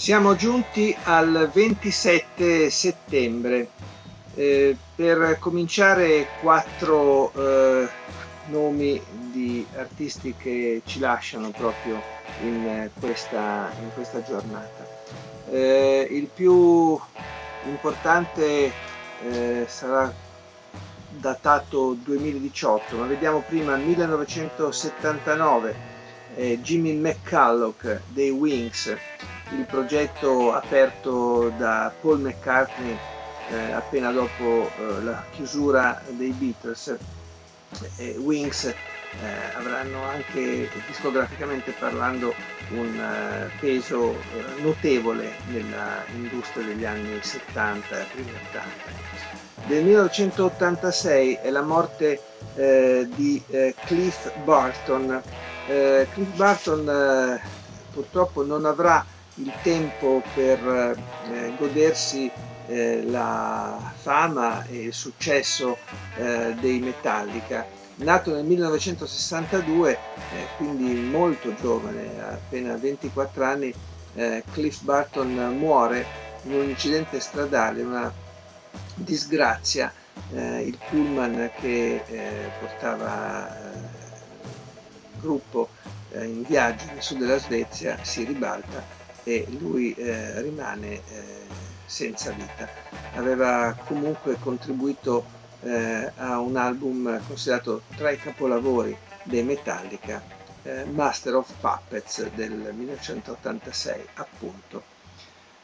Siamo giunti al 27 settembre. Eh, per cominciare quattro eh, nomi di artisti che ci lasciano proprio in questa, in questa giornata. Eh, il più importante eh, sarà datato 2018, ma vediamo prima 1979, eh, Jimmy McCulloch dei Wings il progetto aperto da Paul McCartney eh, appena dopo eh, la chiusura dei Beatles. Eh, Wings avranno anche discograficamente parlando un eh, peso eh, notevole nell'industria degli anni 70 e primi 80. Del 1986 è la morte eh, di Cliff Barton. Cliff Barton purtroppo non avrà il tempo per eh, godersi eh, la fama e il successo eh, dei Metallica. Nato nel 1962, eh, quindi molto giovane, appena 24 anni, eh, Cliff Barton muore in un incidente stradale, una disgrazia. Eh, il pullman che portava il gruppo in viaggio nel sud della Svezia si ribalta e lui eh, rimane eh, senza vita. Aveva comunque contribuito eh, a un album considerato tra i capolavori dei Metallica, eh, Master of Puppets del 1986 appunto.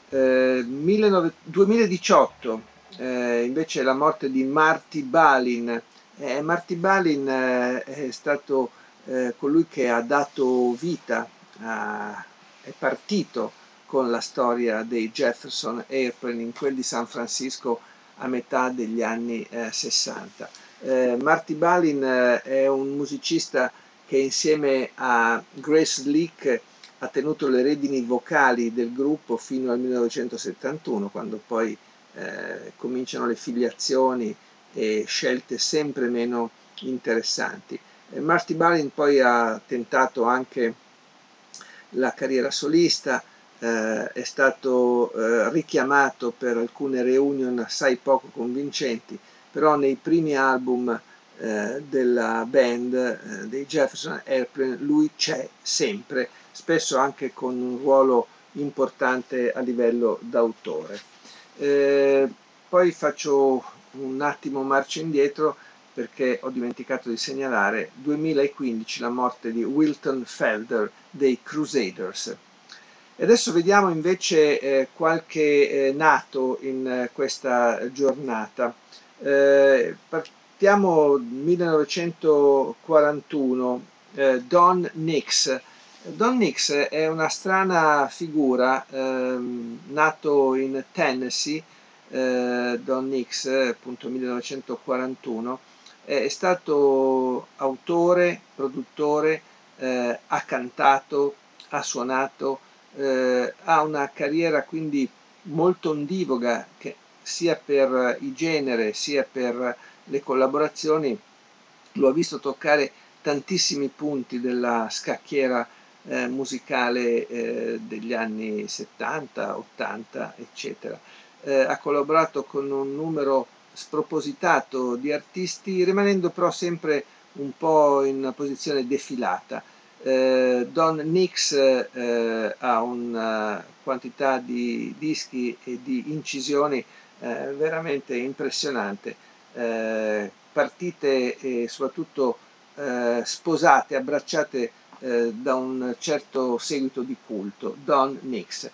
19, 2018 eh, invece la morte di Marty Balin. Eh, Marty Balin è stato colui che ha dato vita a è partito con la storia dei Jefferson Airplane in quel di San Francisco a metà degli anni eh, 60. Eh, Marty Balin eh, è un musicista che insieme a Grace Leak ha tenuto le redini vocali del gruppo fino al 1971, quando poi eh, cominciano le filiazioni e scelte sempre meno interessanti. Marty Balin poi ha tentato anche la carriera solista, eh, è stato eh, richiamato per alcune reunion assai poco convincenti, però nei primi album eh, della band eh, dei Jefferson Airplane lui c'è sempre, spesso anche con un ruolo importante a livello d'autore. Eh, poi faccio un attimo marcia indietro perché ho dimenticato di segnalare 2015 la morte di Wilton Felder dei Crusaders. E adesso vediamo invece eh, qualche eh, nato in eh, questa giornata. Eh, partiamo 1941, eh, Don Nix. Don Nix è una strana figura, ehm, nato in Tennessee, eh, Don Nix appunto 1941, è stato autore, produttore, eh, ha cantato, ha suonato, eh, ha una carriera quindi molto ondivoga che sia per il genere sia per le collaborazioni lo ha visto toccare tantissimi punti della scacchiera eh, musicale eh, degli anni 70, 80, eccetera. Eh, ha collaborato con un numero spropositato di artisti, rimanendo però sempre un po' in una posizione defilata. Eh, Don Nix eh, ha una quantità di dischi e di incisioni eh, veramente impressionante, eh, partite e soprattutto eh, sposate, abbracciate eh, da un certo seguito di culto, Don Nix.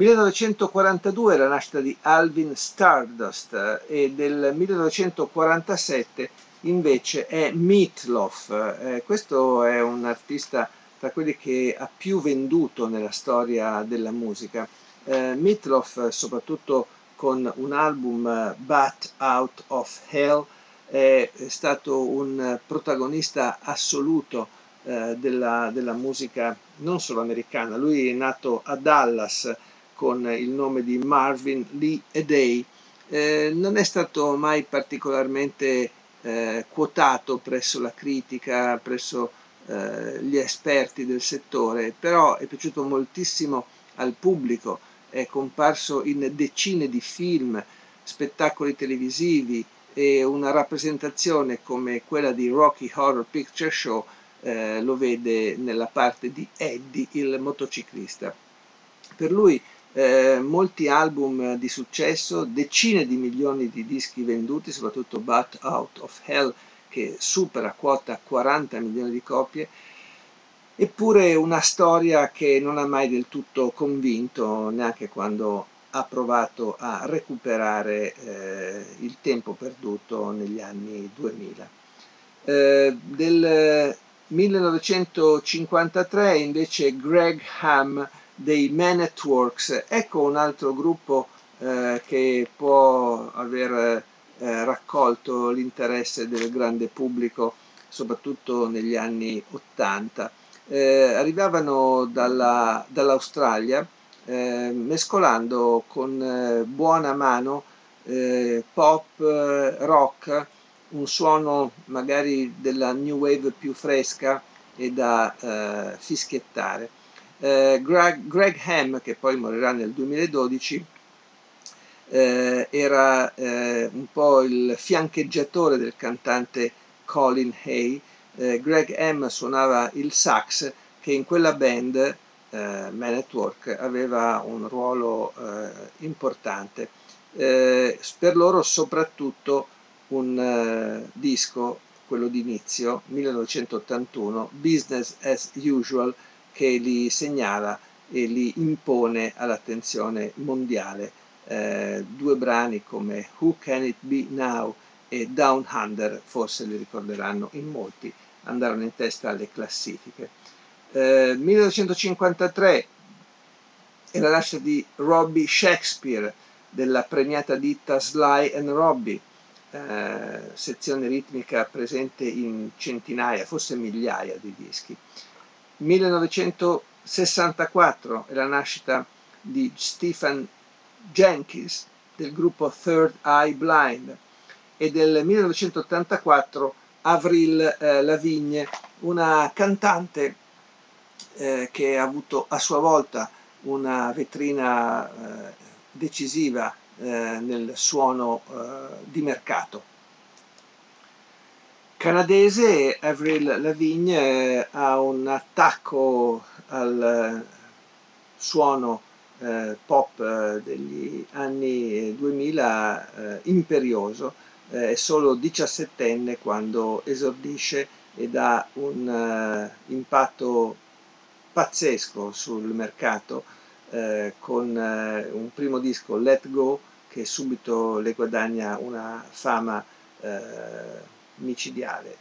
1942 è la nascita di Alvin Stardust eh, e del 1947 invece è Meatloaf. Eh, questo è un artista tra quelli che ha più venduto nella storia della musica. Eh, Meatloaf, soprattutto con un album Bat Out of Hell, è stato un protagonista assoluto eh, della, della, musica non solo americana. Lui è nato a Dallas con il nome di Marvin Lee Edey. Eh, non è stato mai particolarmente eh, quotato presso la critica, presso eh, gli esperti del settore, però è piaciuto moltissimo al pubblico, è comparso in decine di film, spettacoli televisivi e una rappresentazione come quella di Rocky Horror Picture Show eh, lo vede nella parte di Eddie, il motociclista. Per lui eh, molti album di successo, decine di milioni di dischi venduti, soprattutto But Out of Hell che supera quota 40 milioni di copie, eppure una storia che non ha mai del tutto convinto, neanche quando ha provato a recuperare eh, il tempo perduto negli anni 2000. Eh, del 1953 invece Greg Ham dei Man at Works, ecco un altro gruppo eh, che può aver eh, raccolto l'interesse del grande pubblico, soprattutto negli anni 80. Eh, arrivavano dalla, dall'Australia eh, mescolando con eh, buona mano eh, pop, rock, un suono magari della new wave più fresca e da eh. Greg, Greg Ham, che poi morirà nel 2012, eh, era eh, un po' il fiancheggiatore del cantante Colin Hay. Eh, Greg M suonava il sax che in quella band, eh, Man at Work, aveva un ruolo importante. Per loro soprattutto un disco, quello d'inizio, 1981, Business as Usual, che li segnala e li impone all'attenzione mondiale eh, due brani come Who Can It Be Now e Down Under, forse li ricorderanno in molti, andarono in testa alle classifiche. Eh, 1953 è la nascita di Robbie Shakespeare della premiata ditta Sly and Robbie, eh, sezione ritmica presente in centinaia, forse migliaia di dischi. 1964 è la nascita di Stephen Jenkins del gruppo Third Eye Blind e del 1984 Avril eh, Lavigne, una cantante eh, che ha avuto a sua volta una vetrina eh, decisiva eh, nel suono eh, di mercato. Canadese Avril Lavigne eh, ha un attacco al suono eh, pop eh, degli anni 2000 eh, imperioso, eh, è solo 17enne quando esordisce ed ha un uh, impatto pazzesco sul mercato uh, con uh, un primo disco Let Go che subito le guadagna una fama micidiale.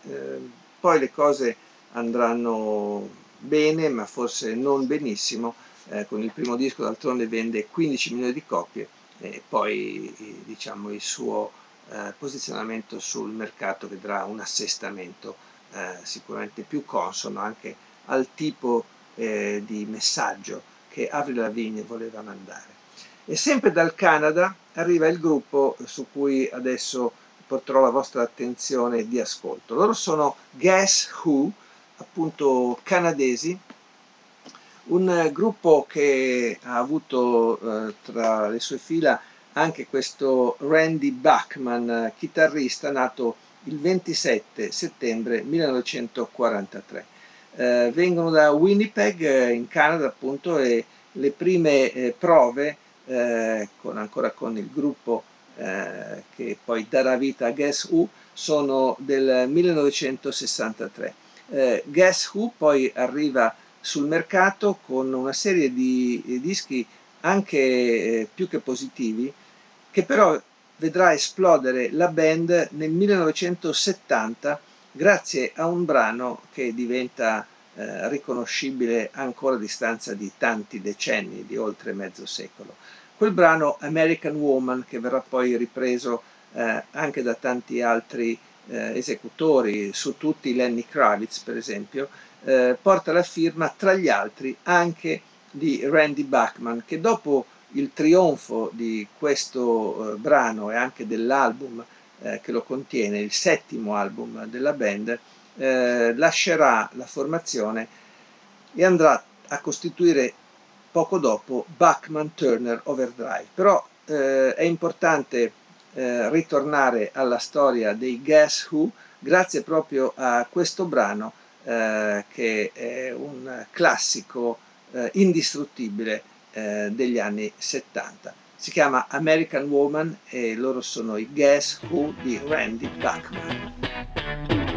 poi le cose andranno bene ma forse non benissimo eh, con il primo disco d'altronde vende 15 milioni di copie e poi diciamo, il suo eh, posizionamento sul mercato vedrà un assestamento eh, sicuramente più consono anche al tipo eh, di messaggio che Avril Lavigne voleva mandare. E sempre dal Canada arriva il gruppo su cui adesso porterò la vostra attenzione di ascolto. Loro sono Guess Who, appunto canadesi, un gruppo che ha avuto eh, tra le sue fila anche questo Randy Bachman, chitarrista nato il 27 settembre 1943. Eh, vengono da Winnipeg eh, in Canada appunto e le prime eh, prove eh, con, ancora con il gruppo eh, che poi darà vita a Guess Who sono del 1963. Guess Who poi arriva sul mercato con una serie di eh, dischi anche eh, più che positivi, che però vedrà esplodere la band nel 1970 grazie a un brano che diventa eh, riconoscibile ancora a distanza di tanti decenni, di oltre mezzo secolo. Quel brano American Woman, che verrà poi ripreso eh, anche da tanti altri eh, esecutori, su tutti Lenny Kravitz per esempio, eh, porta la firma tra gli altri anche di Randy Bachman, che dopo il trionfo di questo eh, brano e anche dell'album eh, che lo contiene, il settimo album della band, eh, lascerà la formazione e andrà a costituire poco dopo Bachman Turner Overdrive. Però eh, è importante eh, ritornare alla storia dei Guess Who grazie proprio a questo brano eh, che è un classico eh, indistruttibile eh, degli anni 70. Si chiama American Woman e loro sono i Guess Who di Randy Bachman.